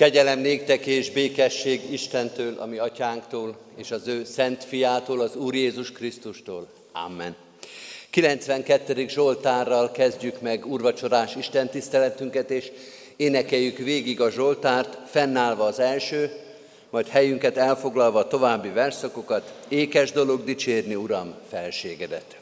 Kegyelem néktek és békesség Istentől, ami atyánktól, és az ő szent fiától, az Úr Jézus Krisztustól. Amen. 92. Zsoltárral kezdjük meg urvacsorás Isten tiszteletünket, és énekeljük végig a Zsoltárt, fennállva az első, majd helyünket elfoglalva a további verszakokat, ékes dolog dicsérni, Uram, felségedet.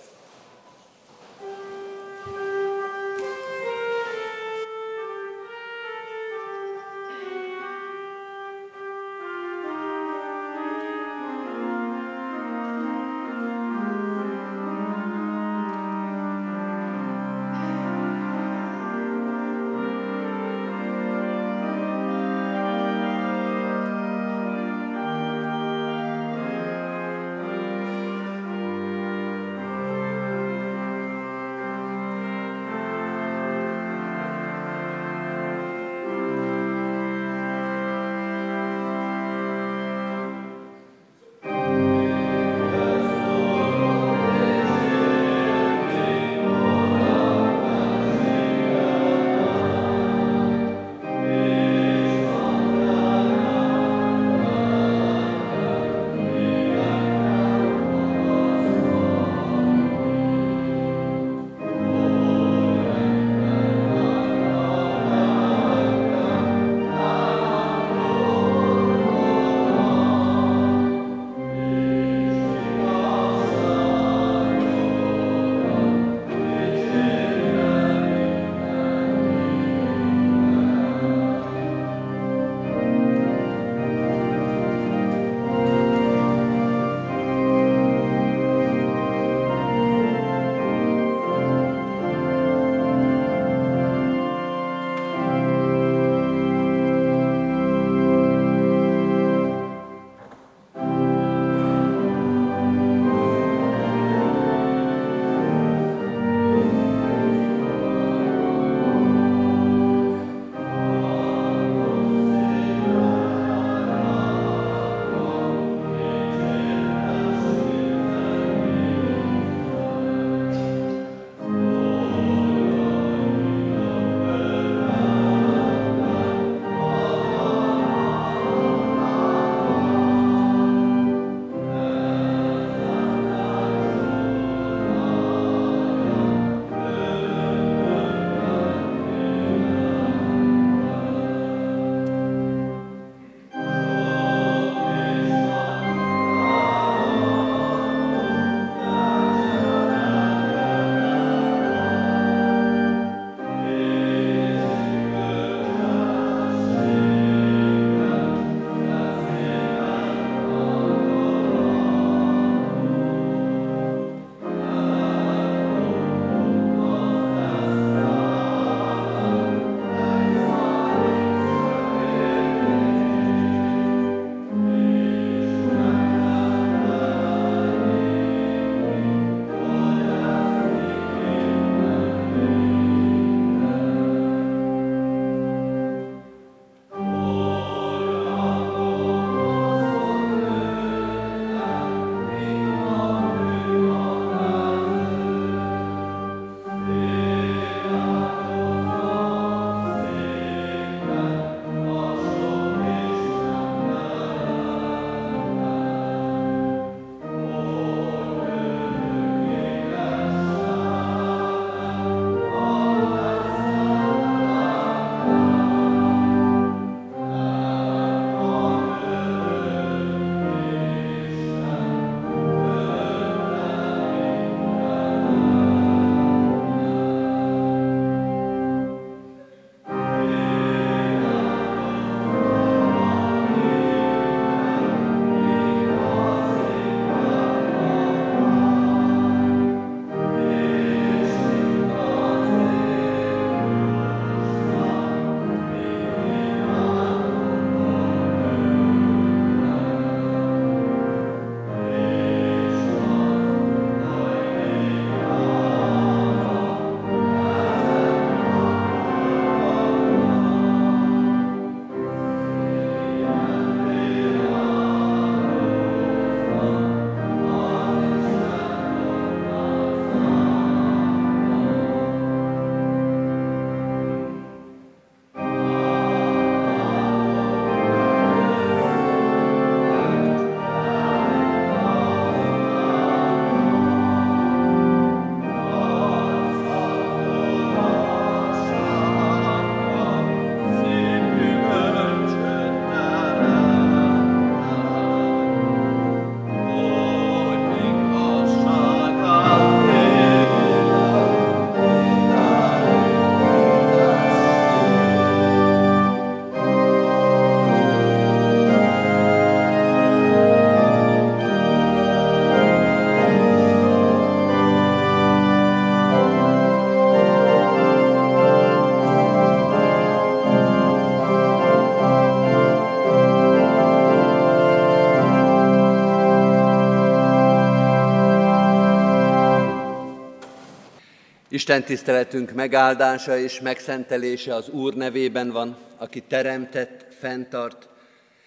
Isten tiszteletünk megáldása és megszentelése az Úr nevében van, aki teremtett, fenntart,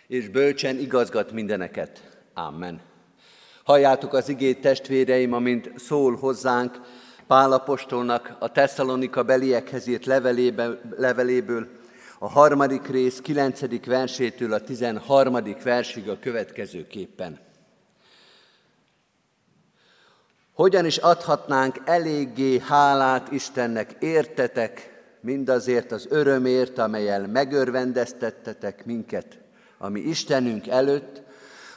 és bölcsen igazgat mindeneket. Amen. Halljátok az igét testvéreim, amint szól hozzánk Pálapostolnak a Tesszalonika beliekhez írt leveléből, a harmadik rész kilencedik versétől a tizenharmadik versig a következőképpen. Hogyan is adhatnánk eléggé hálát Istennek értetek, mindazért az örömért, amelyel megörvendeztettetek minket, ami Istenünk előtt,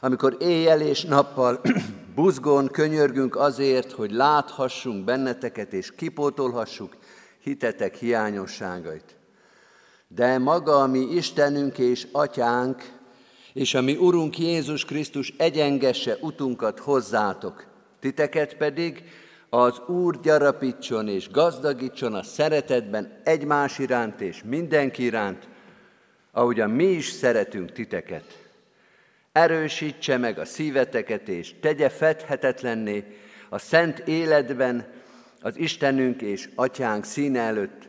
amikor éjjel és nappal buzgón könyörgünk azért, hogy láthassunk benneteket és kipótolhassuk hitetek hiányosságait. De maga a mi Istenünk és Atyánk, és a mi Urunk Jézus Krisztus egyengesse utunkat hozzátok, titeket pedig az Úr gyarapítson és gazdagítson a szeretetben egymás iránt és mindenki iránt, ahogyan mi is szeretünk titeket. Erősítse meg a szíveteket, és tegye fedhetetlenné a szent életben az Istenünk és Atyánk színe előtt,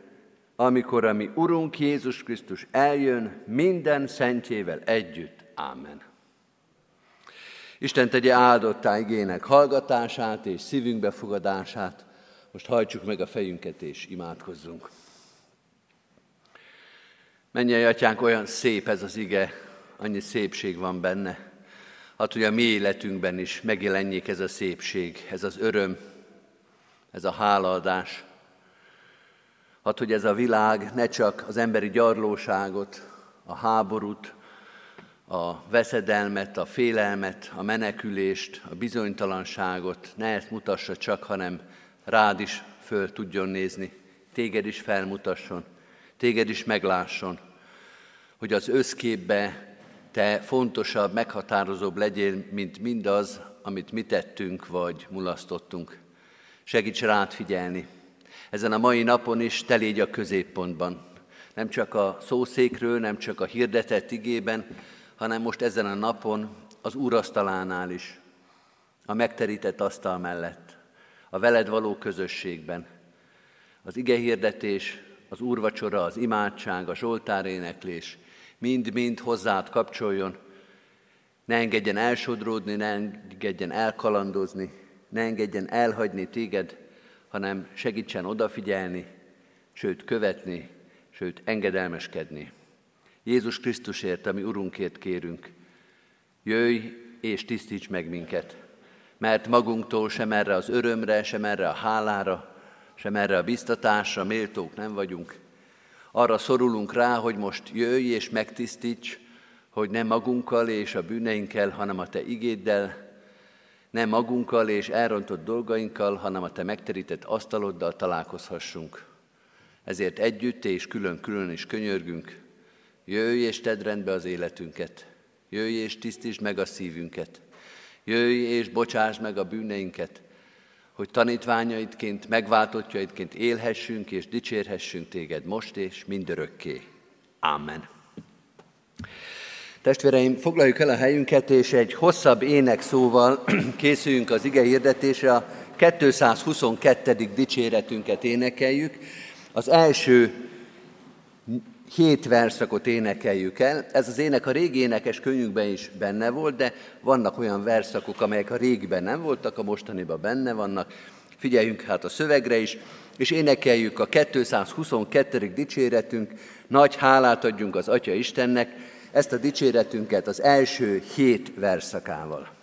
amikor a mi Urunk Jézus Krisztus eljön minden szentjével együtt. Ámen. Isten tegye áldottá igének hallgatását és szívünk befogadását. Most hajtsuk meg a fejünket és imádkozzunk. Menjen, atyánk, olyan szép ez az ige, annyi szépség van benne. Hát, hogy a mi életünkben is megjelenjék ez a szépség, ez az öröm, ez a hálaadás. Hát, hogy ez a világ ne csak az emberi gyarlóságot, a háborút, a veszedelmet, a félelmet, a menekülést, a bizonytalanságot ne ezt mutassa csak, hanem rád is föl tudjon nézni, téged is felmutasson, téged is meglásson, hogy az összképbe te fontosabb, meghatározóbb legyél, mint mindaz, amit mi tettünk vagy mulasztottunk. Segíts rád figyelni. Ezen a mai napon is te légy a középpontban. Nem csak a szószékről, nem csak a hirdetett igében, hanem most ezen a napon az úrasztalánál is, a megterített asztal mellett, a veled való közösségben. Az ige hirdetés, az úrvacsora, az imádság, a zsoltáréneklés mind-mind hozzád kapcsoljon, ne engedjen elsodródni, ne engedjen elkalandozni, ne engedjen elhagyni téged, hanem segítsen odafigyelni, sőt követni, sőt engedelmeskedni. Jézus Krisztusért, ami Urunkért kérünk, jöjj és tisztíts meg minket, mert magunktól sem erre az örömre, sem erre a hálára, sem erre a biztatásra méltók nem vagyunk. Arra szorulunk rá, hogy most jöjj és megtisztíts, hogy nem magunkkal és a bűneinkkel, hanem a Te igéddel, nem magunkkal és elrontott dolgainkkal, hanem a Te megterített asztaloddal találkozhassunk. Ezért együtt és külön-külön is könyörgünk, Jöjj és tedd rendbe az életünket. Jöjj és tisztítsd meg a szívünket. Jöjj és bocsásd meg a bűneinket, hogy tanítványaidként, megváltottjaidként élhessünk és dicsérhessünk téged most és mindörökké. Amen. Testvéreim, foglaljuk el a helyünket, és egy hosszabb ének szóval készüljünk az ige hirdetésre. A 222. dicséretünket énekeljük. Az első hét verszakot énekeljük el. Ez az ének a régi énekes könyvükben is benne volt, de vannak olyan verszakok, amelyek a régiben nem voltak, a mostaniban benne vannak. Figyeljünk hát a szövegre is, és énekeljük a 222. dicséretünk, nagy hálát adjunk az Atya Istennek, ezt a dicséretünket az első hét verszakával.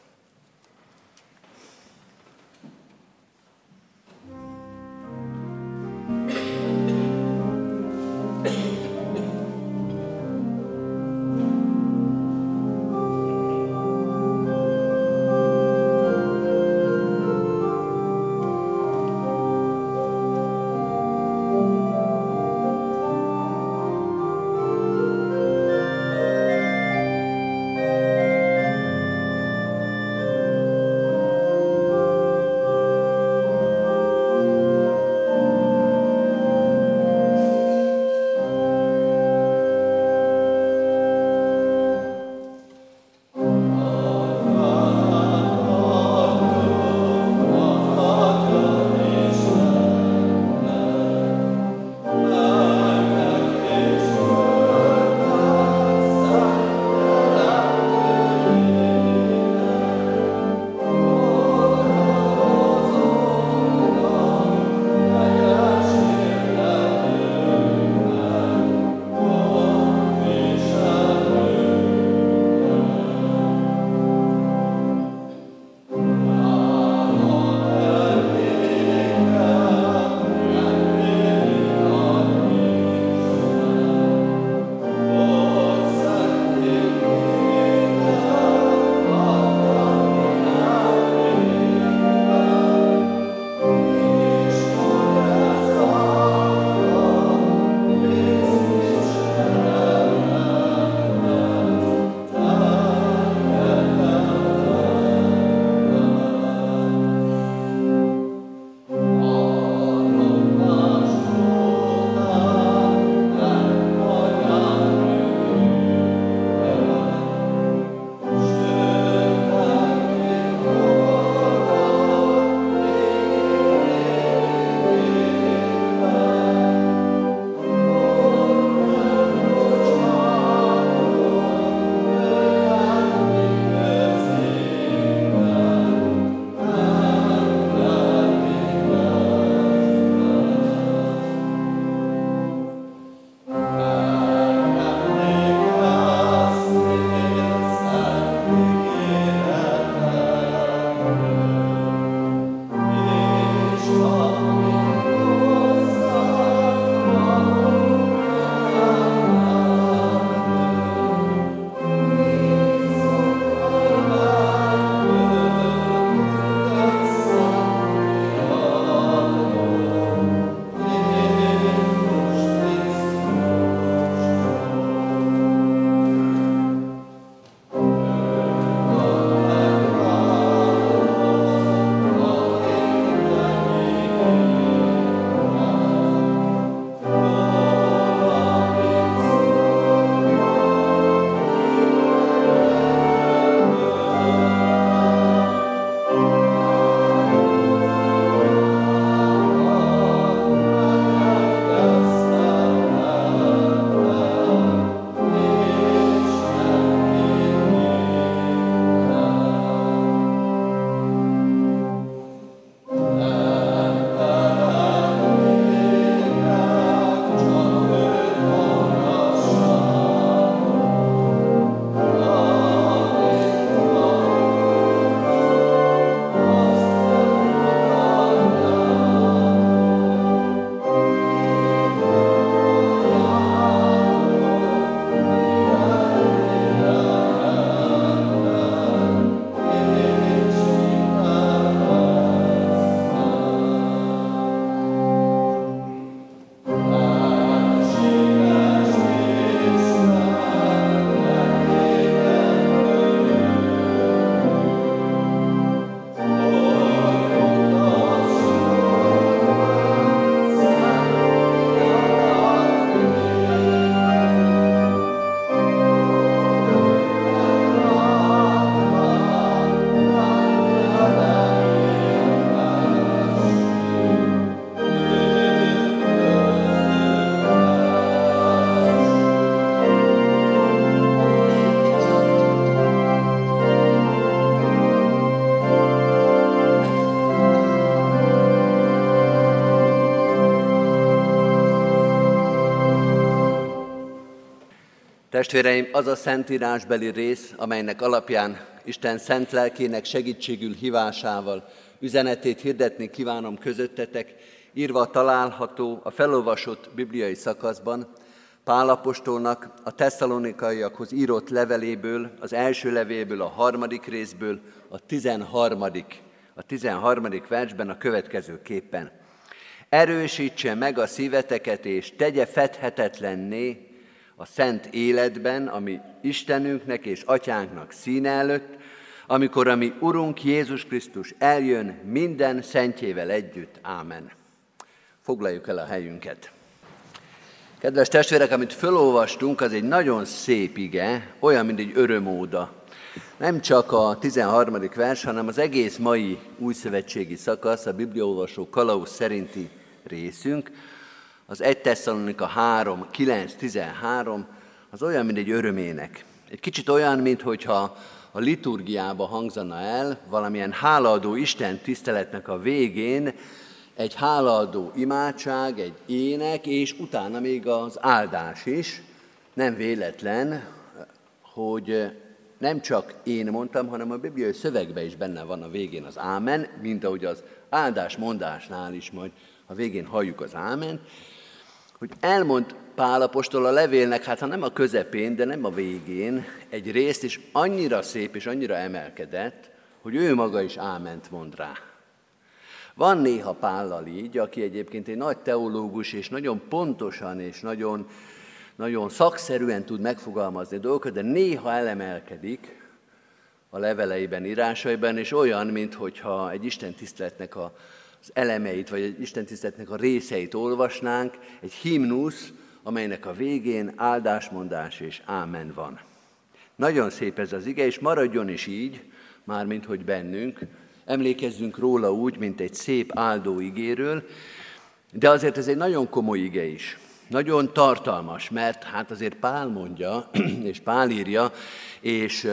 Testvéreim, az a szentírásbeli rész, amelynek alapján Isten szent lelkének segítségül hívásával üzenetét hirdetni kívánom közöttetek, írva található a felolvasott bibliai szakaszban, Pálapostolnak a tesszalonikaiakhoz írott leveléből, az első levélből, a harmadik részből, a tizenharmadik, a tizenharmadik versben a következő képpen. Erősítse meg a szíveteket, és tegye fedhetetlenné a szent életben, ami Istenünknek és Atyánknak színe előtt, amikor a mi Urunk Jézus Krisztus eljön minden szentjével együtt. Ámen. Foglaljuk el a helyünket. Kedves testvérek, amit felolvastunk, az egy nagyon szép ige, olyan, mint egy örömóda. Nem csak a 13. vers, hanem az egész mai újszövetségi szakasz, a bibliaolvasó kalauz szerinti részünk, az 1 Tesszalonika 3, 9, 13, az olyan, mint egy örömének. Egy kicsit olyan, mintha a liturgiába hangzana el valamilyen hálaadó Isten tiszteletnek a végén egy hálaadó imádság, egy ének, és utána még az áldás is. Nem véletlen, hogy nem csak én mondtam, hanem a bibliai szövegben is benne van a végén az ámen, mint ahogy az áldás mondásnál is majd a végén halljuk az ámen, hogy elmond Pálapostól a levélnek, hát ha nem a közepén, de nem a végén, egy részt, is annyira szép és annyira emelkedett, hogy ő maga is áment mond rá. Van néha Pállal így, aki egyébként egy nagy teológus, és nagyon pontosan és nagyon, nagyon szakszerűen tud megfogalmazni dolgokat, de néha elemelkedik a leveleiben, írásaiban, és olyan, mintha egy Isten tiszteletnek a, az elemeit, vagy egy Isten tiszteletnek a részeit olvasnánk, egy himnusz, amelynek a végén áldásmondás és ámen van. Nagyon szép ez az ige, és maradjon is így, mármint hogy bennünk, emlékezzünk róla úgy, mint egy szép áldó igéről, de azért ez egy nagyon komoly ige is. Nagyon tartalmas, mert hát azért Pál mondja, és Pál írja, és,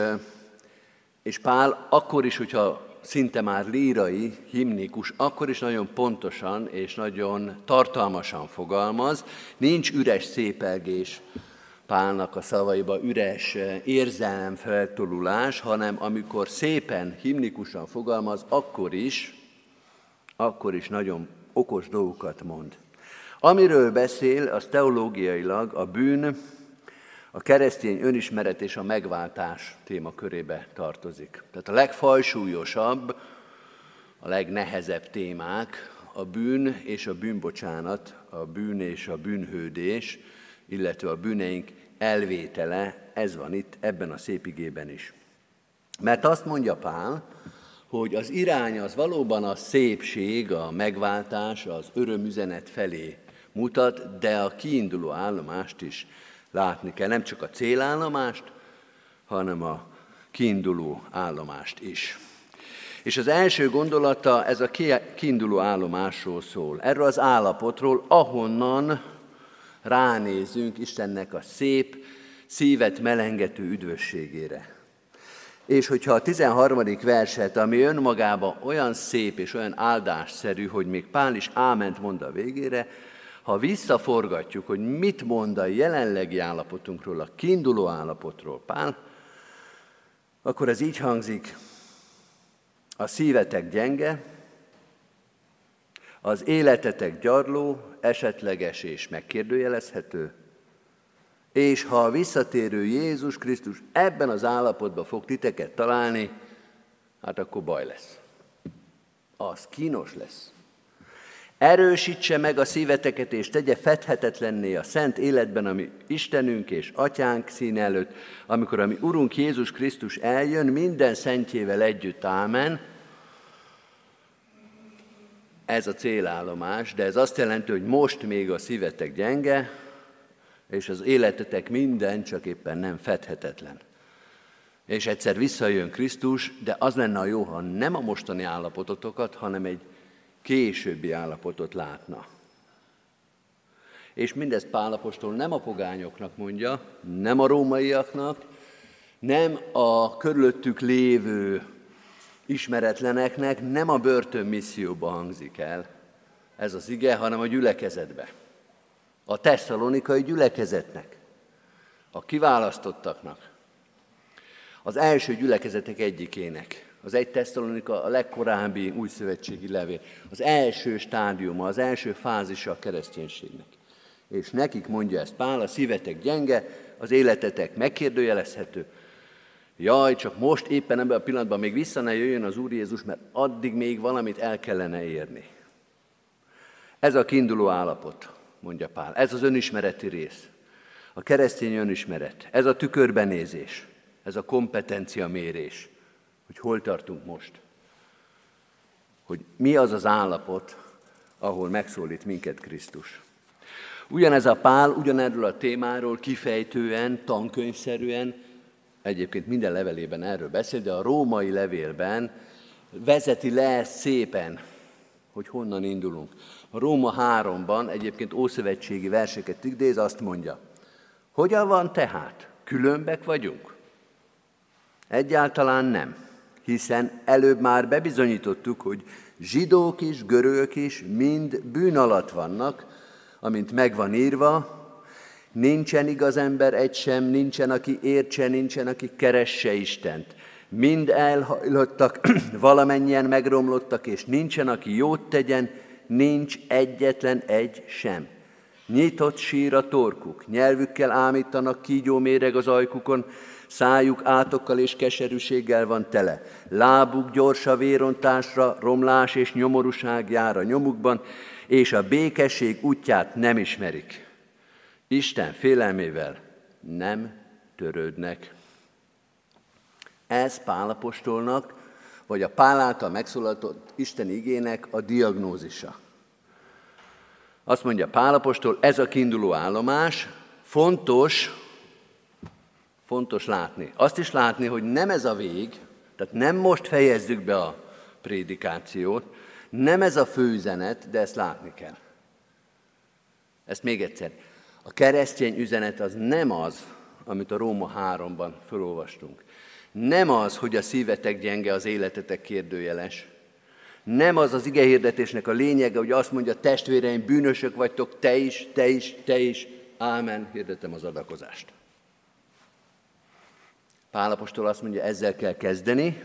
és Pál akkor is, hogyha szinte már lírai, himnikus, akkor is nagyon pontosan és nagyon tartalmasan fogalmaz, nincs üres szépelgés Pálnak a szavaiba, üres érzelemfeltolulás, hanem amikor szépen, himnikusan fogalmaz, akkor is, akkor is nagyon okos dolgokat mond. Amiről beszél, az teológiailag a bűn, a keresztény önismeret és a megváltás témakörébe tartozik. Tehát a legfajsúlyosabb, a legnehezebb témák a bűn és a bűnbocsánat, a bűn és a bűnhődés, illetve a bűneink elvétele, ez van itt ebben a szép igében is. Mert azt mondja Pál, hogy az irány az valóban a szépség, a megváltás, az örömüzenet felé mutat, de a kiinduló állomást is látni kell, nem csak a célállomást, hanem a kiinduló állomást is. És az első gondolata ez a kiinduló állomásról szól, erről az állapotról, ahonnan ránézünk Istennek a szép, szívet melengető üdvösségére. És hogyha a 13. verset, ami önmagában olyan szép és olyan áldásszerű, hogy még Pál is áment mond a végére, ha visszaforgatjuk, hogy mit mond a jelenlegi állapotunkról, a kiinduló állapotról Pál, akkor ez így hangzik, a szívetek gyenge, az életetek gyarló, esetleges és megkérdőjelezhető, és ha a visszatérő Jézus Krisztus ebben az állapotban fog titeket találni, hát akkor baj lesz. Az kínos lesz. Erősítse meg a szíveteket, és tegye fedhetetlenné a szent életben, ami Istenünk és Atyánk szín előtt, amikor a mi Urunk Jézus Krisztus eljön, minden szentjével együtt, ámen. Ez a célállomás, de ez azt jelenti, hogy most még a szívetek gyenge, és az életetek minden csak éppen nem fedhetetlen. És egyszer visszajön Krisztus, de az lenne a jó, ha nem a mostani állapototokat, hanem egy későbbi állapotot látna. És mindezt Pálapostól nem a pogányoknak mondja, nem a rómaiaknak, nem a körülöttük lévő ismeretleneknek, nem a börtönmisszióba hangzik el ez az ige, hanem a gyülekezetbe. A tesszalonikai gyülekezetnek. a kiválasztottaknak, az első gyülekezetek egyikének, az egy Tesszalonika a legkorábbi újszövetségi levél, az első stádiuma, az első fázisa a kereszténységnek. És nekik mondja ezt Pál, a szívetek gyenge, az életetek megkérdőjelezhető. Jaj, csak most éppen ebben a pillanatban még vissza ne jöjjön az Úr Jézus, mert addig még valamit el kellene érni. Ez a kiinduló állapot, mondja Pál. Ez az önismereti rész. A keresztény önismeret. Ez a tükörbenézés. Ez a kompetencia mérés. Hogy hol tartunk most. Hogy mi az az állapot, ahol megszólít minket Krisztus. Ugyanez a Pál ugyanerről a témáról kifejtően, tankönyvszerűen, egyébként minden levelében erről beszél, de a római levélben vezeti le szépen, hogy honnan indulunk. A Róma 3-ban egyébként ószövetségi verseket idéz, azt mondja, hogyan van tehát? Különbek vagyunk? Egyáltalán nem, hiszen előbb már bebizonyítottuk, hogy zsidók is, görögök is mind bűn alatt vannak, amint megvan írva, nincsen igaz ember egy sem, nincsen, aki értse, nincsen, aki keresse Istent. Mind elhajlottak, valamennyien megromlottak, és nincsen, aki jót tegyen, nincs egyetlen egy sem. Nyitott sír a torkuk, nyelvükkel ámítanak, kígyó méreg az ajkukon, szájuk átokkal és keserűséggel van tele. Lábuk gyors a vérontásra, romlás és nyomorúság jár a nyomukban, és a békesség útját nem ismerik. Isten félelmével nem törődnek. Ez Pálapostolnak, vagy a Pál által megszólaltott Isten igének a diagnózisa. Azt mondja Pálapostól, ez a kiinduló állomás, fontos, fontos látni. Azt is látni, hogy nem ez a vég, tehát nem most fejezzük be a prédikációt, nem ez a főüzenet, de ezt látni kell. Ezt még egyszer. A keresztény üzenet az nem az, amit a Róma 3-ban felolvastunk. Nem az, hogy a szívetek gyenge, az életetek kérdőjeles. Nem az az igehirdetésnek a lényege, hogy azt mondja, testvéreim, bűnösök vagytok, te is, te is, te is. Ámen, hirdetem az adakozást. Pálapostól azt mondja, ezzel kell kezdeni,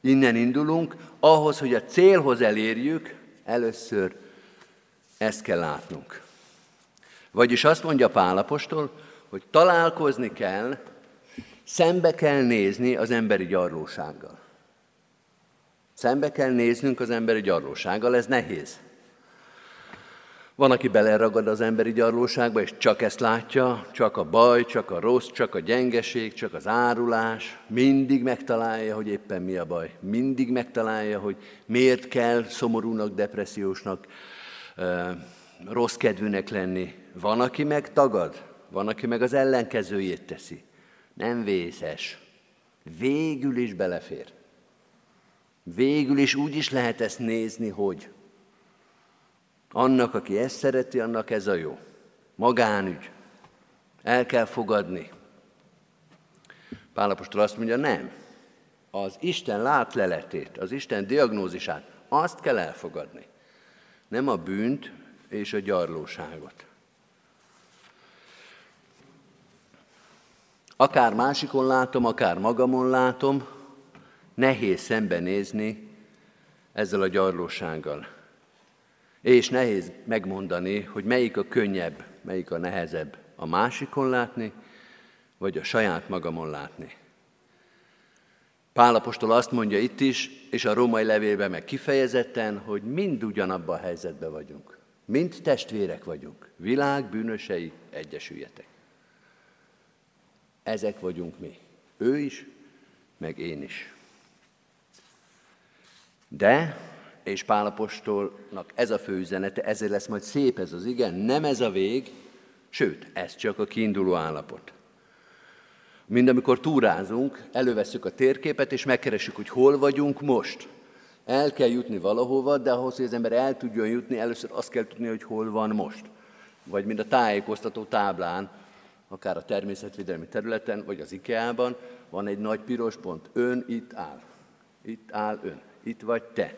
innen indulunk, ahhoz, hogy a célhoz elérjük, először ezt kell látnunk. Vagyis azt mondja Pálapostól, hogy találkozni kell, szembe kell nézni az emberi gyarlósággal. Szembe kell néznünk az emberi gyarlósággal, ez nehéz. Van, aki beleragad az emberi gyarlóságba, és csak ezt látja, csak a baj, csak a rossz, csak a gyengeség, csak az árulás. Mindig megtalálja, hogy éppen mi a baj. Mindig megtalálja, hogy miért kell szomorúnak, depressziósnak, rossz kedvűnek lenni. Van, aki meg tagad, van, aki meg az ellenkezőjét teszi. Nem vészes. Végül is belefér. Végül is úgy is lehet ezt nézni, hogy annak, aki ezt szereti, annak ez a jó. Magánügy. El kell fogadni. Pálapostól azt mondja, nem. Az Isten látleletét, az Isten diagnózisát, azt kell elfogadni. Nem a bűnt és a gyarlóságot. Akár másikon látom, akár magamon látom, nehéz szembenézni ezzel a gyarlósággal. És nehéz megmondani, hogy melyik a könnyebb, melyik a nehezebb, a másikon látni, vagy a saját magamon látni. Pálapostól azt mondja itt is, és a római levélben meg kifejezetten, hogy mind ugyanabban a helyzetben vagyunk. Mind testvérek vagyunk. Világ bűnösei, egyesüljetek. Ezek vagyunk mi. Ő is, meg én is. De és Pálapostolnak ez a fő üzenete, ezért lesz majd szép ez az igen, nem ez a vég, sőt, ez csak a kiinduló állapot. Mind amikor túrázunk, elővesszük a térképet, és megkeressük, hogy hol vagyunk most. El kell jutni valahova, de ahhoz, hogy az ember el tudjon jutni, először azt kell tudni, hogy hol van most. Vagy mint a tájékoztató táblán, akár a természetvédelmi területen, vagy az IKEA-ban, van egy nagy piros pont. Ön itt áll. Itt áll ön. Itt vagy te.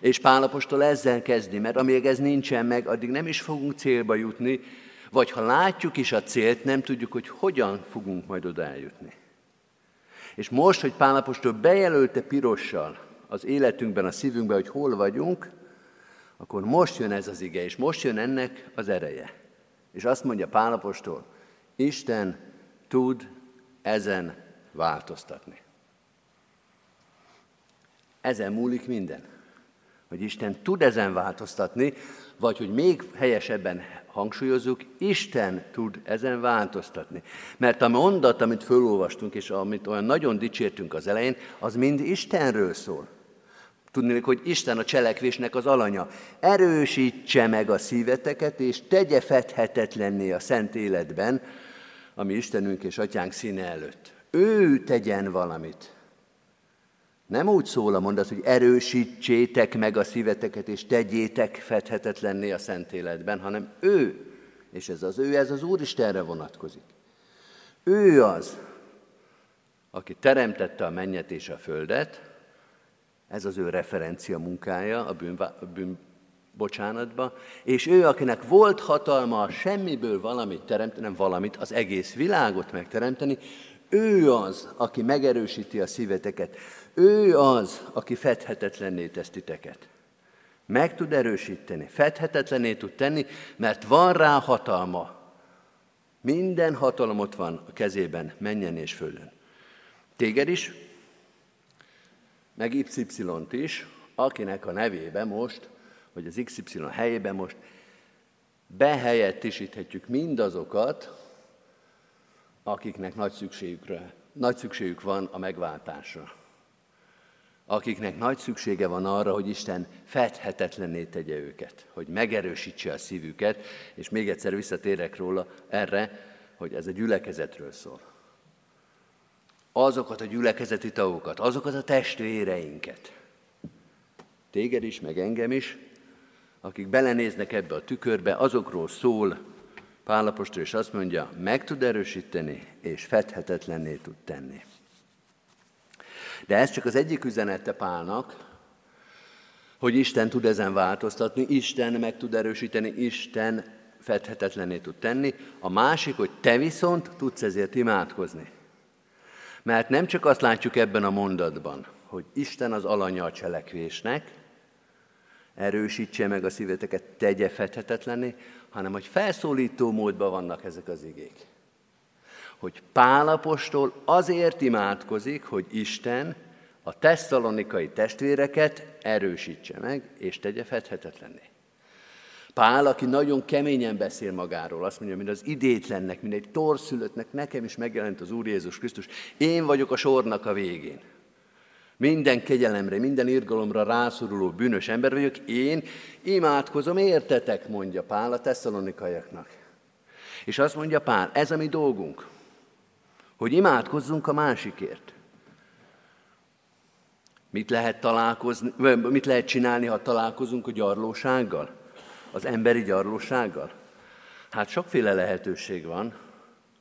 És Pálapostól ezzel kezdi, mert amíg ez nincsen meg, addig nem is fogunk célba jutni, Vagy ha látjuk is a célt, nem tudjuk, hogy hogyan fogunk majd oda eljutni. És most, hogy Pálapostól bejelölte pirossal az életünkben, a szívünkben, hogy hol vagyunk, akkor most jön ez az ige, és most jön ennek az ereje. És azt mondja Pálapostól, Isten tud ezen változtatni. Ezen múlik minden. Hogy Isten tud ezen változtatni, vagy hogy még helyesebben hangsúlyozzuk, Isten tud ezen változtatni. Mert a mondat, amit fölolvastunk, és amit olyan nagyon dicsértünk az elején, az mind Istenről szól. Tudni, hogy Isten a cselekvésnek az alanya. Erősítse meg a szíveteket, és tegye fedhetetlenné a szent életben, ami Istenünk és Atyánk színe előtt. Ő tegyen valamit. Nem úgy szól a mondat, hogy erősítsétek meg a szíveteket, és tegyétek fedhetetlenné a szent életben, hanem ő, és ez az ő, ez az Úristenre vonatkozik. Ő az, aki teremtette a mennyet és a földet, ez az ő referencia munkája a bűn, a bűn bocsánatba, és ő, akinek volt hatalma a semmiből valamit teremteni, nem valamit, az egész világot megteremteni, ő az, aki megerősíti a szíveteket. Ő az, aki fedhetetlenné tesz titeket. Meg tud erősíteni, fedhetetlenné tud tenni, mert van rá hatalma. Minden hatalom ott van a kezében, menjen és földön. Téged is, meg Y-t is, akinek a nevébe most, vagy az XY helyébe most behelyettesíthetjük mindazokat, akiknek nagy szükségükre, nagy szükségük van a megváltásra. Akiknek nagy szüksége van arra, hogy Isten fedhetetlenné tegye őket, hogy megerősítse a szívüket, és még egyszer visszatérek róla erre, hogy ez a gyülekezetről szól. Azokat a gyülekezeti tagokat, azokat a testvéreinket, téged is, meg engem is, akik belenéznek ebbe a tükörbe, azokról szól Pálapostól, és azt mondja, meg tud erősíteni, és fedhetetlenné tud tenni. De ez csak az egyik üzenete Pálnak, hogy Isten tud ezen változtatni, Isten meg tud erősíteni, Isten fedhetetlenné tud tenni. A másik, hogy te viszont tudsz ezért imádkozni. Mert nem csak azt látjuk ebben a mondatban, hogy Isten az alanya a cselekvésnek, erősítse meg a szíveteket, tegye fedhetetlenné, hanem hogy felszólító módban vannak ezek az igék. Hogy Pálapostól azért imádkozik, hogy Isten a tesszalonikai testvéreket erősítse meg, és tegye fedhetetlenné. Pál, aki nagyon keményen beszél magáról, azt mondja, mint az idétlennek, mint egy torszülöttnek, nekem is megjelent az Úr Jézus Krisztus, én vagyok a sornak a végén. Minden kegyelemre, minden irgalomra rászoruló bűnös ember vagyok, én imádkozom, értetek, mondja Pál a tesszalonikaiaknak. És azt mondja Pál, ez a mi dolgunk, hogy imádkozzunk a másikért. Mit lehet, találkozni, mit lehet csinálni, ha találkozunk a gyarlósággal? Az emberi gyarlósággal? Hát sokféle lehetőség van,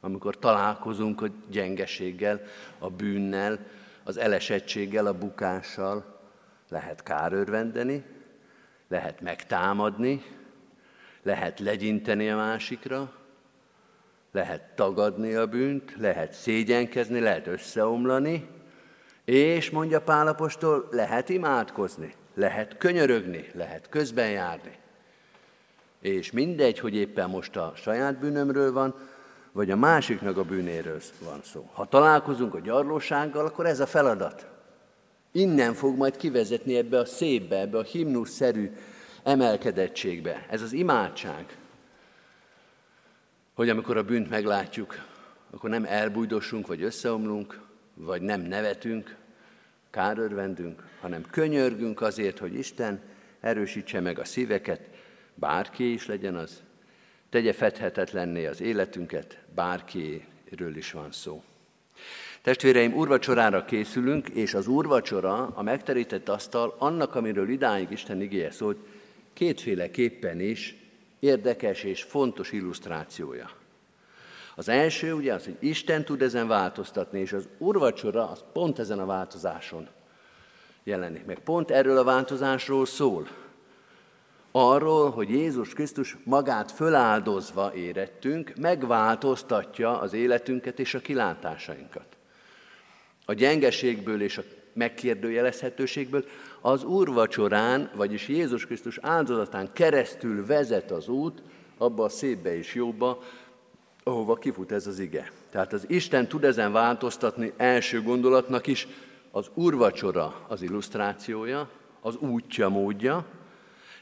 amikor találkozunk a gyengeséggel, a bűnnel, az elesettséggel, a bukással lehet kárörvendeni, lehet megtámadni, lehet legyinteni a másikra, lehet tagadni a bűnt, lehet szégyenkezni, lehet összeomlani, és mondja Pálapostól, lehet imádkozni, lehet könyörögni, lehet közben járni. És mindegy, hogy éppen most a saját bűnömről van, vagy a másiknak a bűnéről van szó. Ha találkozunk a gyarlósággal, akkor ez a feladat. Innen fog majd kivezetni ebbe a szépbe, ebbe a himnusz-szerű emelkedettségbe. Ez az imádság. Hogy amikor a bűnt meglátjuk, akkor nem elbújdosunk, vagy összeomlunk, vagy nem nevetünk, kárörvendünk, hanem könyörgünk azért, hogy Isten erősítse meg a szíveket, bárki is legyen az, tegye fedhetetlenné az életünket, bárkiről is van szó. Testvéreim, úrvacsorára készülünk, és az úrvacsora, a megterített asztal, annak, amiről idáig Isten igéje szólt, kétféleképpen is érdekes és fontos illusztrációja. Az első ugye az, hogy Isten tud ezen változtatni, és az úrvacsora az pont ezen a változáson jelenik meg. Pont erről a változásról szól. arról, hogy Jézus Krisztus magát föláldozva érettünk, megváltoztatja az életünket és a kilátásainkat. A gyengeségből és a megkérdőjelezhetőségből az úrvacsorán, vagyis Jézus Krisztus áldozatán keresztül vezet az út, abba a szépbe és jóba, ahova kifut ez az ige. Tehát az Isten tud ezen változtatni első gondolatnak is, az úrvacsora az illusztrációja, az útja, módja,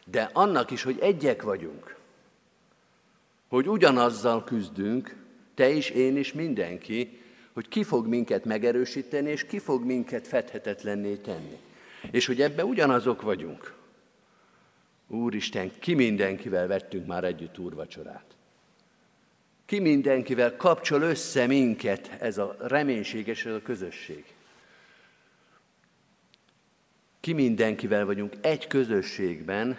de annak is, hogy egyek vagyunk, hogy ugyanazzal küzdünk, te is, én is, mindenki, hogy ki fog minket megerősíteni, és ki fog minket fedhetetlenné tenni. És hogy ebbe ugyanazok vagyunk. Úristen, ki mindenkivel vettünk már együtt úrvacsorát? Ki mindenkivel kapcsol össze minket ez a reménység és ez a közösség? Ki mindenkivel vagyunk egy közösségben,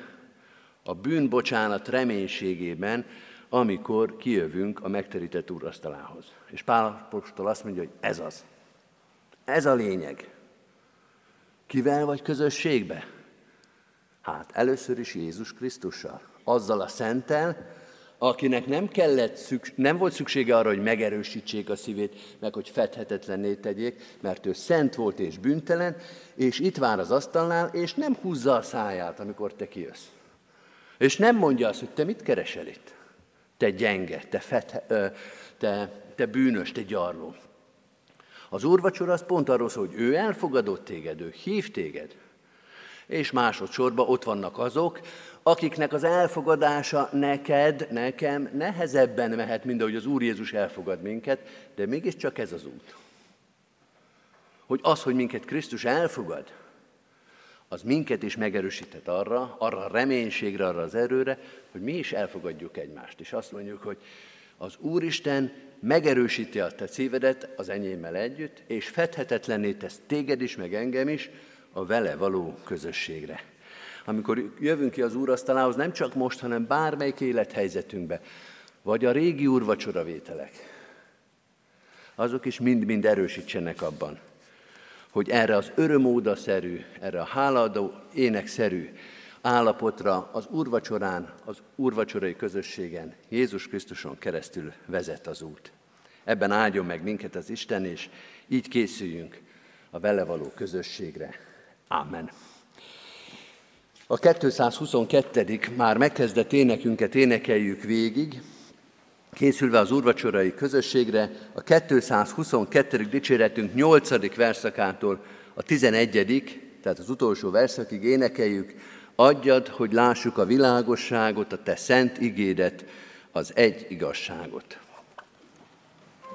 a bűnbocsánat reménységében, amikor kijövünk a megterített úrasztalához. És Pál apostol azt mondja, hogy ez az. Ez a lényeg. Kivel vagy közösségbe? Hát először is Jézus Krisztussal. Azzal a szentel, akinek nem, kellett szükség, nem volt szüksége arra, hogy megerősítsék a szívét, meg hogy fedhetetlenné tegyék, mert ő szent volt és büntelen, és itt vár az asztalnál, és nem húzza a száját, amikor te kijössz. És nem mondja azt, hogy te mit keresel itt? Te gyenge, te, fethe, te, te bűnös, te gyarló. Az úrvacsora az pont arról szól, hogy ő elfogadott téged, ő hív téged. És másodszorban ott vannak azok, akiknek az elfogadása neked, nekem nehezebben mehet, mint ahogy az Úr Jézus elfogad minket, de mégiscsak ez az út. Hogy az, hogy minket Krisztus elfogad, az minket is megerősített arra, arra a reménységre, arra az erőre, hogy mi is elfogadjuk egymást. És azt mondjuk, hogy az Úristen megerősíti a te szívedet az enyémmel együtt, és fedhetetlenné tesz téged is, meg engem is a vele való közösségre. Amikor jövünk ki az úrasztalához, nem csak most, hanem bármelyik élethelyzetünkbe, vagy a régi úrvacsora vételek, azok is mind-mind erősítsenek abban, hogy erre az örömódaszerű, erre a hálaadó énekszerű állapotra az úrvacsorán, az úrvacsorai közösségen, Jézus Krisztuson keresztül vezet az út. Ebben áldjon meg minket az Isten, és így készüljünk a vele való közösségre. Amen. A 222. már megkezdett énekünket énekeljük végig, készülve az úrvacsorai közösségre, a 222. dicséretünk 8. verszakától a 11. tehát az utolsó verszakig énekeljük, adjad, hogy lássuk a világosságot, a te szent igédet, az egy igazságot.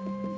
thank you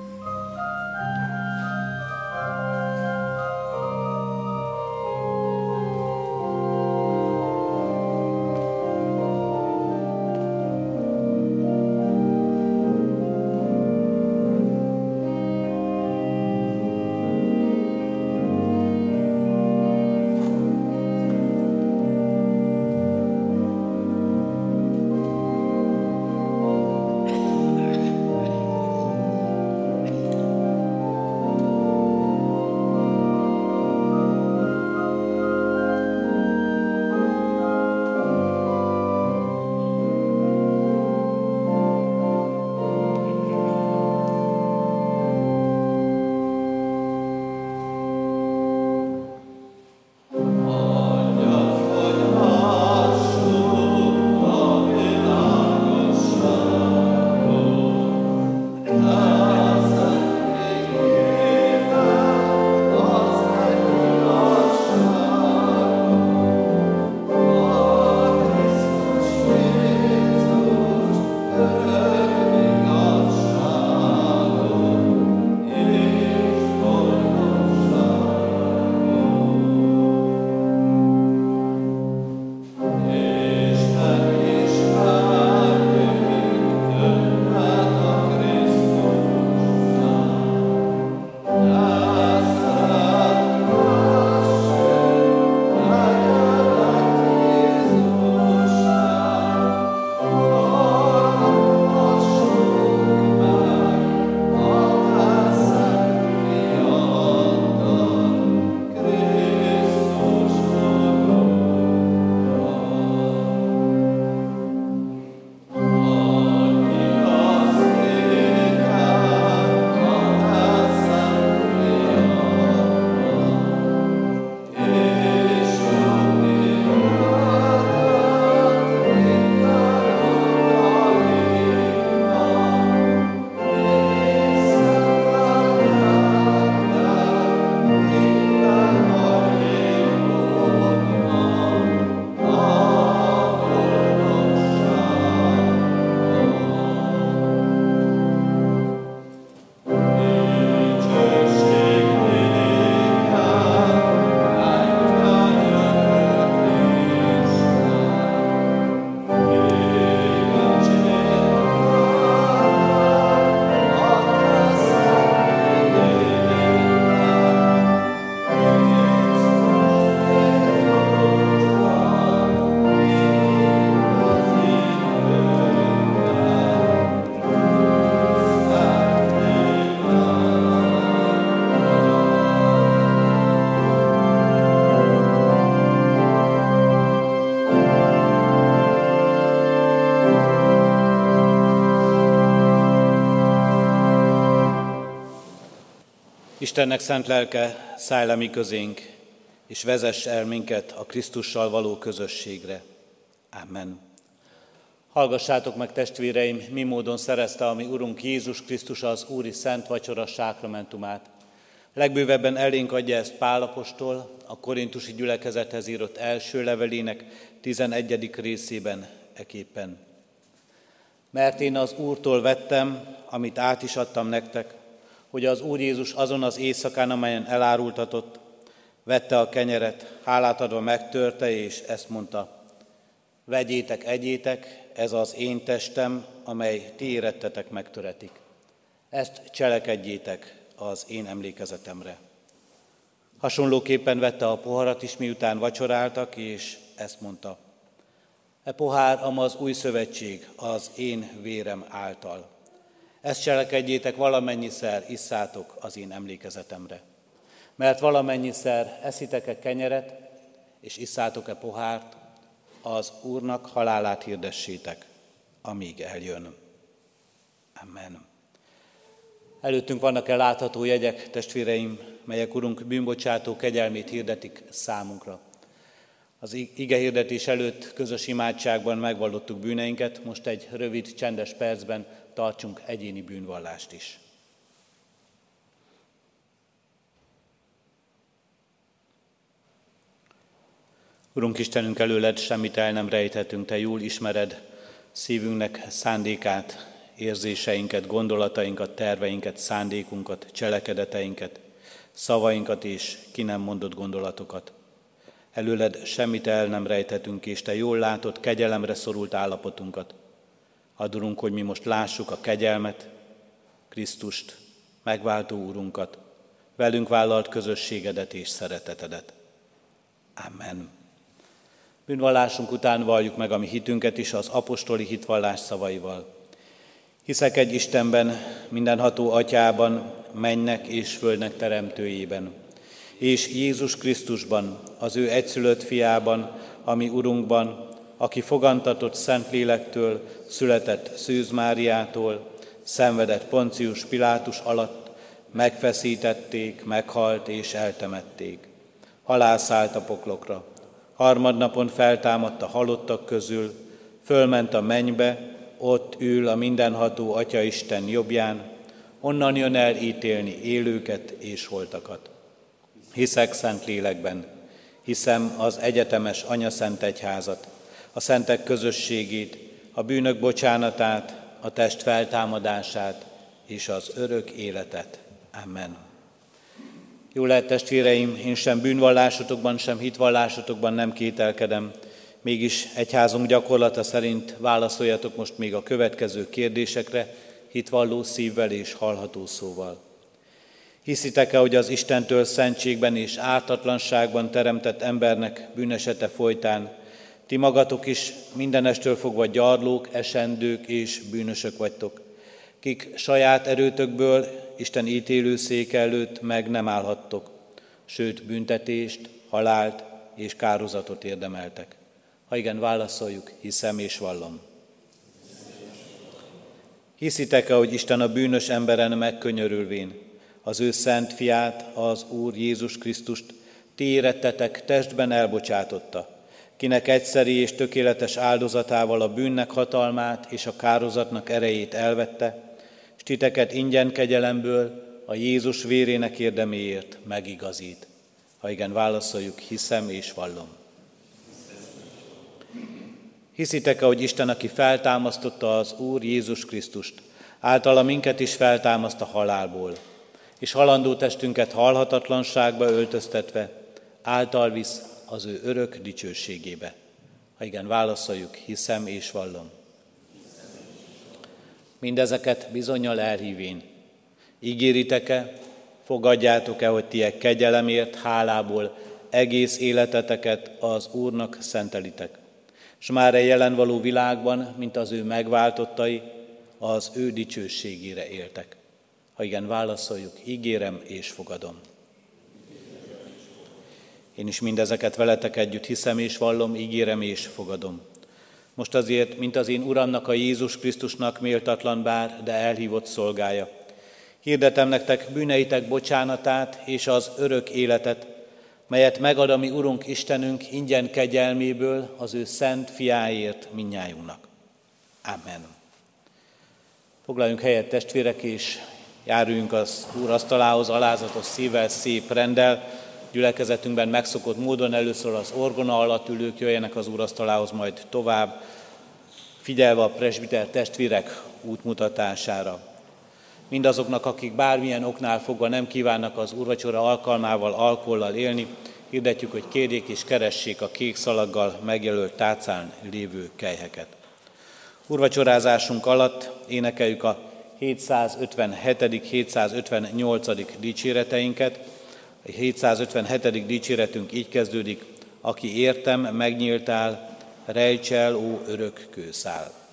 Istennek szent lelke, szállj közénk, és vezess el minket a Krisztussal való közösségre. Amen. Hallgassátok meg, testvéreim, mi módon szerezte a mi Urunk Jézus Krisztus az Úri Szent Vacsora sákramentumát. Legbővebben elénk adja ezt Pálapostól, a korintusi gyülekezethez írott első levelének 11. részében eképpen. Mert én az Úrtól vettem, amit át is adtam nektek, hogy az Úr Jézus azon az éjszakán, amelyen elárultatott, vette a kenyeret, hálát adva megtörte, és ezt mondta, vegyétek, egyétek, ez az én testem, amely ti érettetek megtöretik. Ezt cselekedjétek az én emlékezetemre. Hasonlóképpen vette a poharat is, miután vacsoráltak, és ezt mondta. E pohár, ama az új szövetség, az én vérem által. Ezt cselekedjétek valamennyiszer, isszátok az én emlékezetemre. Mert valamennyiszer eszitek-e kenyeret, és isszátok-e pohárt, az Úrnak halálát hirdessétek, amíg eljön. Amen. Előttünk vannak-e látható jegyek, testvéreim, melyek Urunk bűnbocsátó kegyelmét hirdetik számunkra. Az ige hirdetés előtt közös imádságban megvallottuk bűneinket, most egy rövid, csendes percben tartsunk egyéni bűnvallást is. Urunk Istenünk előled semmit el nem rejthetünk, Te jól ismered szívünknek szándékát, érzéseinket, gondolatainkat, terveinket, szándékunkat, cselekedeteinket, szavainkat és ki nem mondott gondolatokat. Előled semmit el nem rejthetünk, és Te jól látod kegyelemre szorult állapotunkat. Adurunk, hogy mi most lássuk a kegyelmet, Krisztust, megváltó Úrunkat, velünk vállalt közösségedet és szeretetedet. Amen. Bűnvallásunk után valljuk meg a mi hitünket is az apostoli hitvallás szavaival. Hiszek egy Istenben, mindenható atyában, mennek és földnek teremtőjében, és Jézus Krisztusban, az ő egyszülött fiában, ami Urunkban, aki fogantatott Szentlélektől, született Szűz Máriától, szenvedett Poncius Pilátus alatt, megfeszítették, meghalt és eltemették. Halálszállt a poklokra. Harmadnapon feltámadt a halottak közül, fölment a mennybe, ott ül a mindenható Atya Isten jobbján, onnan jön el ítélni élőket és holtakat. Hiszek szent lélekben, hiszem az egyetemes Anya Szent Egyházat, a szentek közösségét, a bűnök bocsánatát, a test feltámadását és az örök életet. Amen. Jó lehet, testvéreim, én sem bűnvallásotokban, sem hitvallásotokban nem kételkedem, mégis egyházunk gyakorlata szerint válaszoljatok most még a következő kérdésekre, hitvalló szívvel és hallható szóval. Hiszitek-e, hogy az Istentől szentségben és ártatlanságban teremtett embernek bűnesete folytán ti magatok is mindenestől fogva gyarlók, esendők és bűnösök vagytok, kik saját erőtökből Isten ítélőszék előtt meg nem állhattok, sőt büntetést, halált és kározatot érdemeltek. Ha igen, válaszoljuk, hiszem és vallom. Hiszitek-e, hogy Isten a bűnös emberen megkönyörülvén, az ő szent fiát, az Úr Jézus Krisztust, ti érettetek testben elbocsátotta, kinek egyszeri és tökéletes áldozatával a bűnnek hatalmát és a kározatnak erejét elvette, és titeket ingyen kegyelemből a Jézus vérének érdeméért megigazít. Ha igen, válaszoljuk, hiszem és vallom. Hiszitek-e, hogy Isten, aki feltámasztotta az Úr Jézus Krisztust, általa minket is feltámaszt a halálból, és halandó testünket halhatatlanságba öltöztetve, által visz az ő örök dicsőségébe. Ha igen, válaszoljuk, hiszem és vallom. Mindezeket bizonyal elhívén. Ígéritek-e, fogadjátok-e, hogy tiek kegyelemért, hálából egész életeteket az Úrnak szentelitek, és már a jelen való világban, mint az ő megváltottai, az ő dicsőségére éltek. Ha igen, válaszoljuk, ígérem és fogadom. Én is mindezeket veletek együtt hiszem és vallom, ígérem és fogadom. Most azért, mint az én Uramnak, a Jézus Krisztusnak méltatlan bár, de elhívott szolgája, Hirdetem nektek bűneitek bocsánatát és az örök életet, melyet megad a mi Urunk Istenünk ingyen kegyelméből az ő szent fiáért minnyájunknak. Amen. Foglaljunk helyet testvérek, és járuljunk az Úr asztalához alázatos szívvel, szép rendel. Gyülekezetünkben megszokott módon először az orgona alatt ülők jöjjenek az Úr asztalához, majd tovább, figyelve a presbiter testvérek útmutatására. Mindazoknak, akik bármilyen oknál fogva nem kívánnak az úrvacsora alkalmával alkollal élni, hirdetjük, hogy kérjék és keressék a kék szalaggal megjelölt tárcán lévő kelyheket. Urvacsorázásunk alatt énekeljük a 757. 758. dicséreteinket. A 757. dicséretünk így kezdődik, aki értem, megnyíltál, rejts el, ó örök kőszál.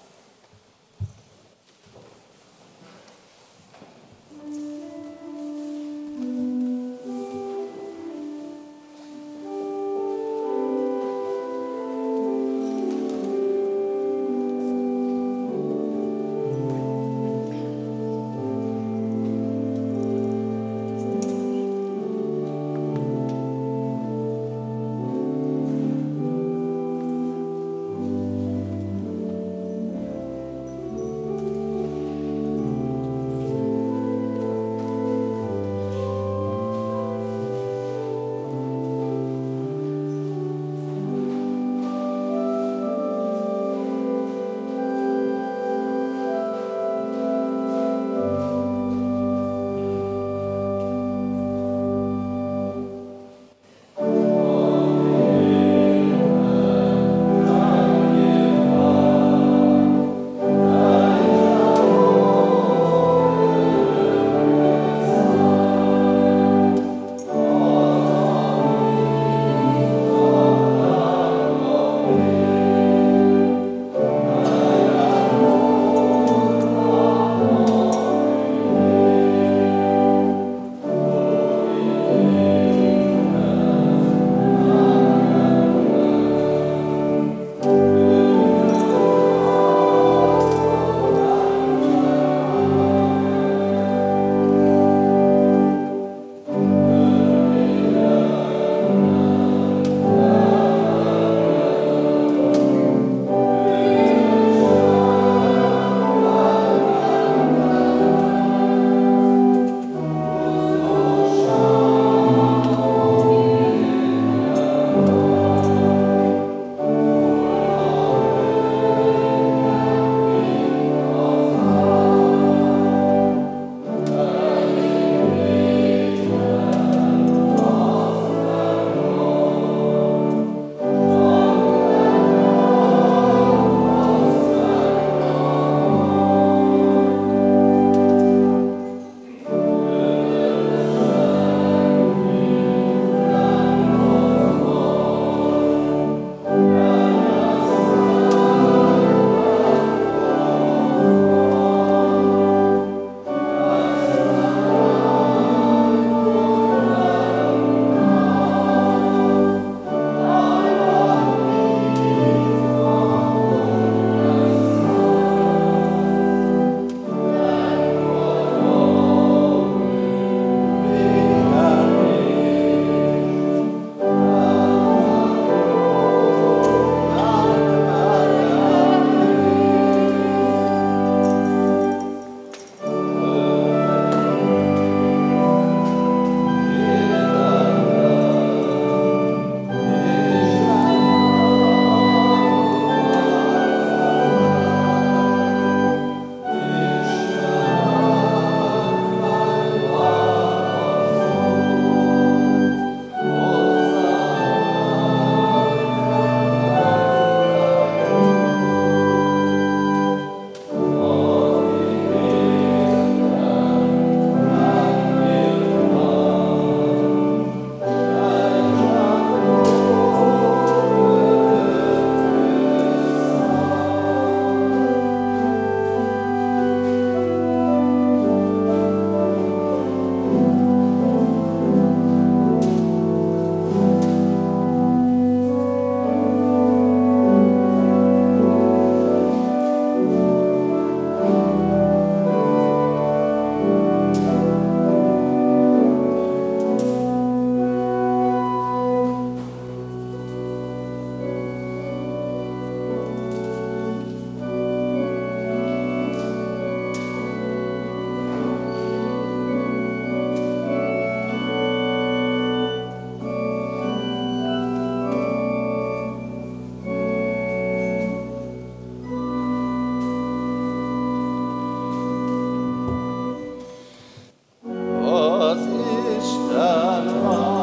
estará.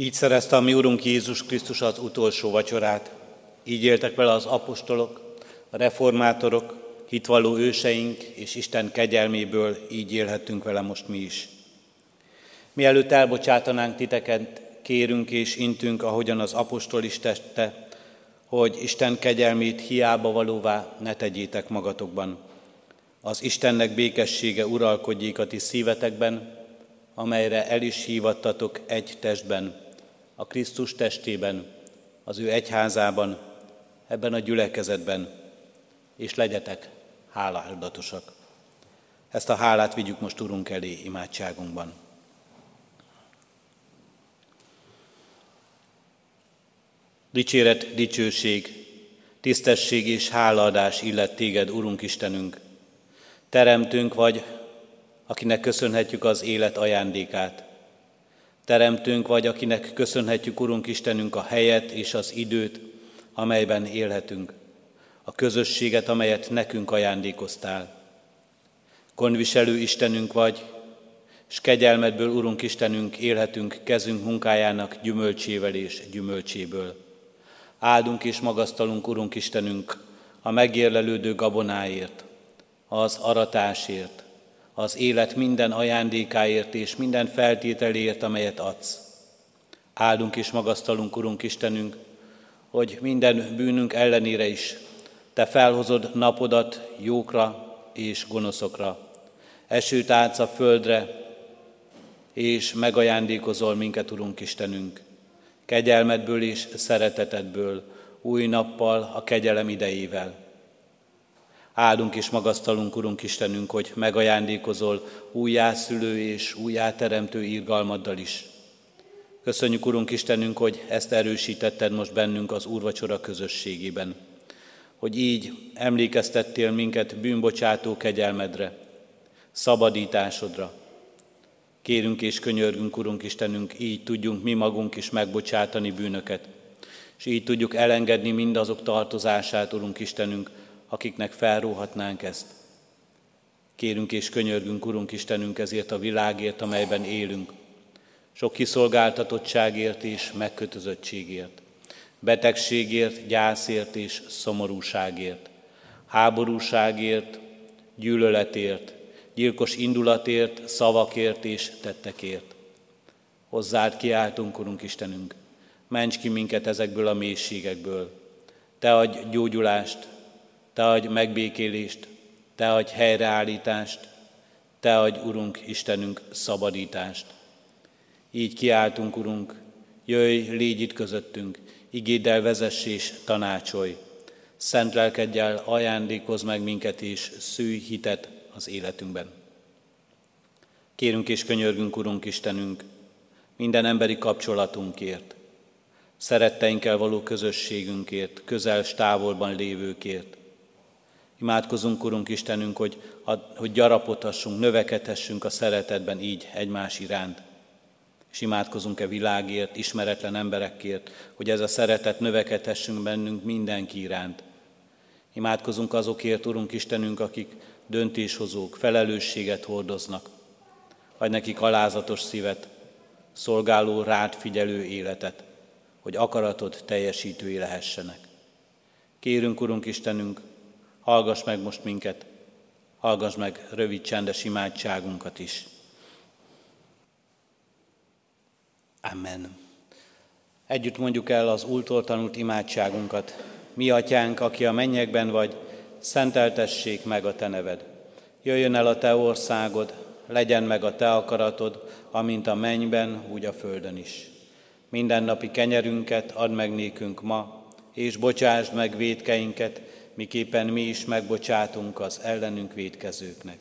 Így szerezte a mi Urunk Jézus Krisztus az utolsó vacsorát. Így éltek vele az apostolok, a reformátorok, hitvalló őseink, és Isten kegyelméből így élhetünk vele most mi is. Mielőtt elbocsátanánk titeket, kérünk és intünk, ahogyan az apostol is tette, hogy Isten kegyelmét hiába valóvá ne tegyétek magatokban. Az Istennek békessége uralkodjék a ti szívetekben, amelyre el is hívattatok egy testben, a Krisztus testében, az ő egyházában, ebben a gyülekezetben, és legyetek hálaáldatosak. Ezt a hálát vigyük most Urunk elé imádságunkban. Dicséret, dicsőség, tisztesség és hálaadás illet téged, Urunk Istenünk. Teremtünk vagy, akinek köszönhetjük az élet ajándékát. Teremtünk vagy, akinek köszönhetjük, Urunk Istenünk, a helyet és az időt, amelyben élhetünk, a közösséget, amelyet nekünk ajándékoztál. Konviselő Istenünk vagy, és kegyelmedből, Urunk Istenünk, élhetünk kezünk munkájának gyümölcsével és gyümölcséből. Áldunk és magasztalunk, Urunk Istenünk, a megérlelődő gabonáért, az aratásért, az élet minden ajándékáért és minden feltételért, amelyet adsz. Áldunk és magasztalunk, Urunk Istenünk, hogy minden bűnünk ellenére is Te felhozod napodat jókra és gonoszokra. Esőt átsz a földre, és megajándékozol minket, Urunk Istenünk kegyelmedből és szeretetedből, új nappal, a kegyelem idejével. Áldunk és magasztalunk, Urunk Istenünk, hogy megajándékozol újjászülő és újjáteremtő írgalmaddal is. Köszönjük, Urunk Istenünk, hogy ezt erősítetted most bennünk az Úrvacsora közösségében, hogy így emlékeztettél minket bűnbocsátó kegyelmedre, szabadításodra, Kérünk és könyörgünk, Urunk Istenünk, így tudjunk mi magunk is megbocsátani bűnöket, és így tudjuk elengedni mindazok tartozását, Urunk Istenünk, akiknek felróhatnánk ezt. Kérünk és könyörgünk, Urunk Istenünk, ezért a világért, amelyben élünk, sok kiszolgáltatottságért és megkötözöttségért, betegségért, gyászért és szomorúságért, háborúságért, gyűlöletért, gyilkos indulatért, szavakért és tettekért. Hozzád kiáltunk, Urunk Istenünk, ments ki minket ezekből a mélységekből. Te adj gyógyulást, Te adj megbékélést, Te adj helyreállítást, Te adj, Urunk Istenünk, szabadítást. Így kiáltunk, Urunk, jöjj, légy itt közöttünk, igéddel vezess és tanácsolj. Szent lelkeddel ajándékozz meg minket és szűj hitet az életünkben. Kérünk és könyörgünk, Urunk Istenünk, minden emberi kapcsolatunkért, szeretteinkkel való közösségünkért, közel távolban lévőkért. Imádkozunk, Urunk Istenünk, hogy, hogy gyarapodhassunk, növekedhessünk a szeretetben így egymás iránt. És imádkozunk-e világért, ismeretlen emberekért, hogy ez a szeretet növekedhessünk bennünk mindenki iránt. Imádkozunk azokért, Urunk Istenünk, akik döntéshozók, felelősséget hordoznak. Adj nekik alázatos szívet, szolgáló, rád figyelő életet, hogy akaratod teljesítői lehessenek. Kérünk, Urunk Istenünk, hallgass meg most minket, hallgass meg rövid csendes imádságunkat is. Amen. Együtt mondjuk el az últól tanult imádságunkat. Mi, atyánk, aki a mennyekben vagy, szenteltessék meg a te neved. Jöjjön el a te országod, legyen meg a te akaratod, amint a mennyben, úgy a földön is. Minden napi kenyerünket add meg nékünk ma, és bocsásd meg védkeinket, miképpen mi is megbocsátunk az ellenünk védkezőknek.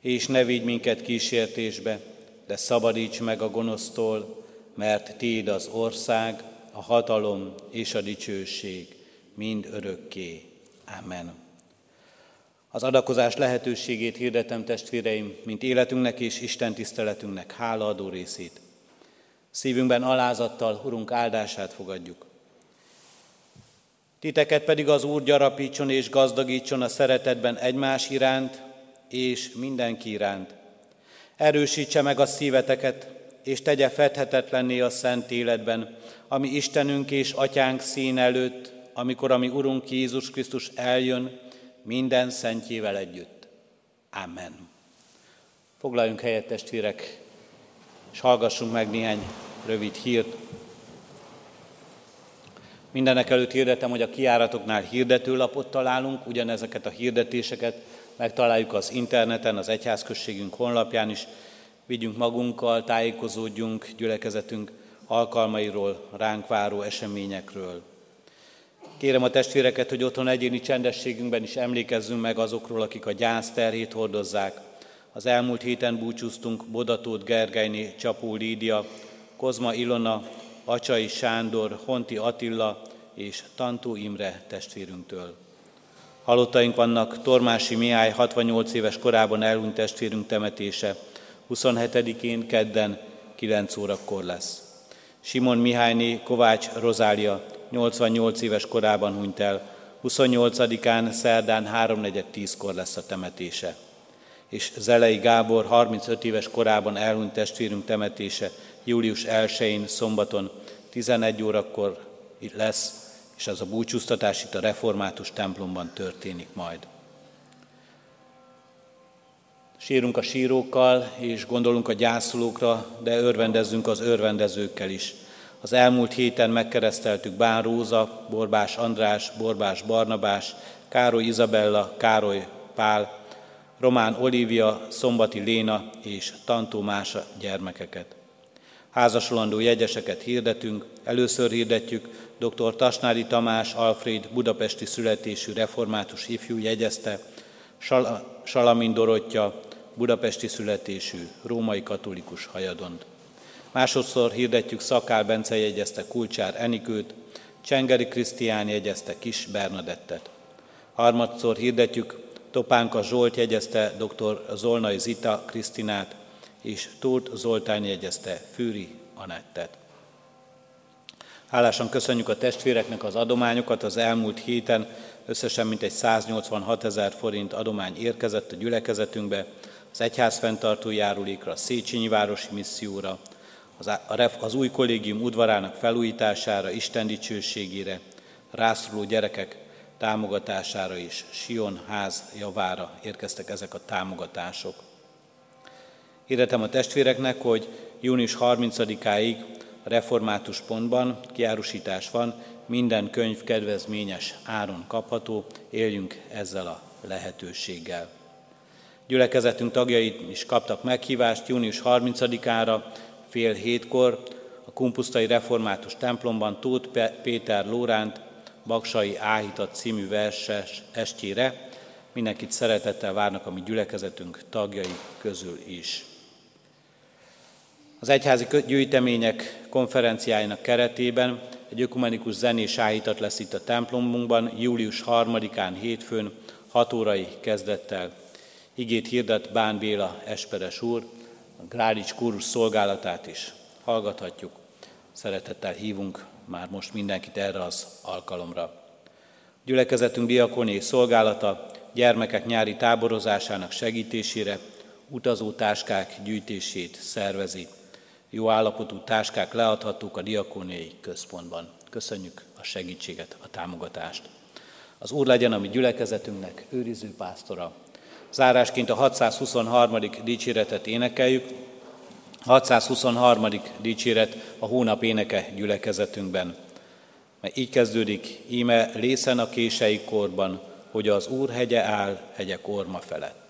És ne vigy minket kísértésbe, de szabadíts meg a gonosztól, mert Téd az ország, a hatalom és a dicsőség mind örökké. Amen. Az adakozás lehetőségét hirdetem testvéreim, mint életünknek és Isten tiszteletünknek hálaadó részét. Szívünkben alázattal Urunk áldását fogadjuk. Titeket pedig az Úr gyarapítson és gazdagítson a szeretetben egymás iránt és mindenki iránt. Erősítse meg a szíveteket, és tegye fedhetetlenné a szent életben, ami Istenünk és Atyánk szín előtt, amikor a mi Urunk Jézus Krisztus eljön minden szentjével együtt. Amen. Foglaljunk helyet, testvérek, és hallgassunk meg néhány rövid hírt. Mindenek előtt hirdetem, hogy a kiáratoknál hirdetőlapot találunk, ugyanezeket a hirdetéseket megtaláljuk az interneten, az egyházközségünk honlapján is. Vigyünk magunkkal, tájékozódjunk gyülekezetünk alkalmairól, ránk váró eseményekről. Kérem a testvéreket, hogy otthon egyéni csendességünkben is emlékezzünk meg azokról, akik a gyász terhét hordozzák. Az elmúlt héten búcsúztunk Bodatót Gergelyné, Csapó Lídia, Kozma Ilona, Acsai Sándor, Honti Attila és Tantó Imre testvérünktől. Halottaink vannak Tormási Mihály 68 éves korában elhunyt testvérünk temetése, 27-én kedden 9 órakor lesz. Simon Mihályné Kovács Rozália 88 éves korában hunyt el, 28-án szerdán 3.4.10-kor lesz a temetése. És Zelei Gábor 35 éves korában elhunyt testvérünk temetése július 1-én szombaton 11 órakor lesz, és az a búcsúztatás itt a református templomban történik majd. Sírunk a sírókkal, és gondolunk a gyászolókra, de örvendezzünk az örvendezőkkel is. Az elmúlt héten megkereszteltük Bán Róza, Borbás András, Borbás Barnabás, Károly Izabella, Károly Pál, Román Olivia, Szombati Léna és Tantó Mása gyermekeket. Házasolandó jegyeseket hirdetünk, először hirdetjük dr. Tasnádi Tamás Alfred budapesti születésű református ifjú jegyezte, Sal- Salamin Dorottya budapesti születésű római katolikus hajadont. Másodszor hirdetjük Szakál Bence jegyezte Kulcsár Enikőt, Csengeri Krisztián jegyezte Kis Bernadettet. Harmadszor hirdetjük Topánka Zsolt jegyezte dr. Zolnai Zita Krisztinát, és Tóth Zoltán jegyezte Fűri Anettet. Hálásan köszönjük a testvéreknek az adományokat az elmúlt héten, összesen mintegy 186 ezer forint adomány érkezett a gyülekezetünkbe, az egyház fenntartó járulékra, a Széchenyi Városi Misszióra, az, az új kollégium udvarának felújítására, Isten dicsőségére, rászoruló gyerekek támogatására és Sion ház javára érkeztek ezek a támogatások. Hirdetem a testvéreknek, hogy június 30-áig a református pontban kiárusítás van, minden könyv kedvezményes áron kapható, éljünk ezzel a lehetőséggel. Gyülekezetünk tagjai is kaptak meghívást június 30-ára, fél hétkor, a Kumpusztai Református templomban Tóth Péter Lóránt Baksai Áhítat című verses estjére. Mindenkit szeretettel várnak a mi gyülekezetünk tagjai közül is. Az egyházi gyűjtemények konferenciájának keretében egy ökumenikus zenés áhítat lesz itt a templomunkban, július 3-án hétfőn 6 órai kezdettel. Igét hirdet Bán Béla Esperes úr, a Grádics kórus szolgálatát is hallgathatjuk. Szeretettel hívunk már most mindenkit erre az alkalomra. Gyülekezetünk diakoni szolgálata gyermekek nyári táborozásának segítésére utazótáskák gyűjtését szervezi. Jó állapotú táskák leadhatók a diakóniai központban. Köszönjük a segítséget, a támogatást. Az Úr legyen a mi gyülekezetünknek őriző pásztora. Zárásként a 623. dicséretet énekeljük. 623. dicséret a hónap éneke gyülekezetünkben. Mert így kezdődik, íme lészen a kései korban, hogy az Úr hegye áll hegyek orma felett.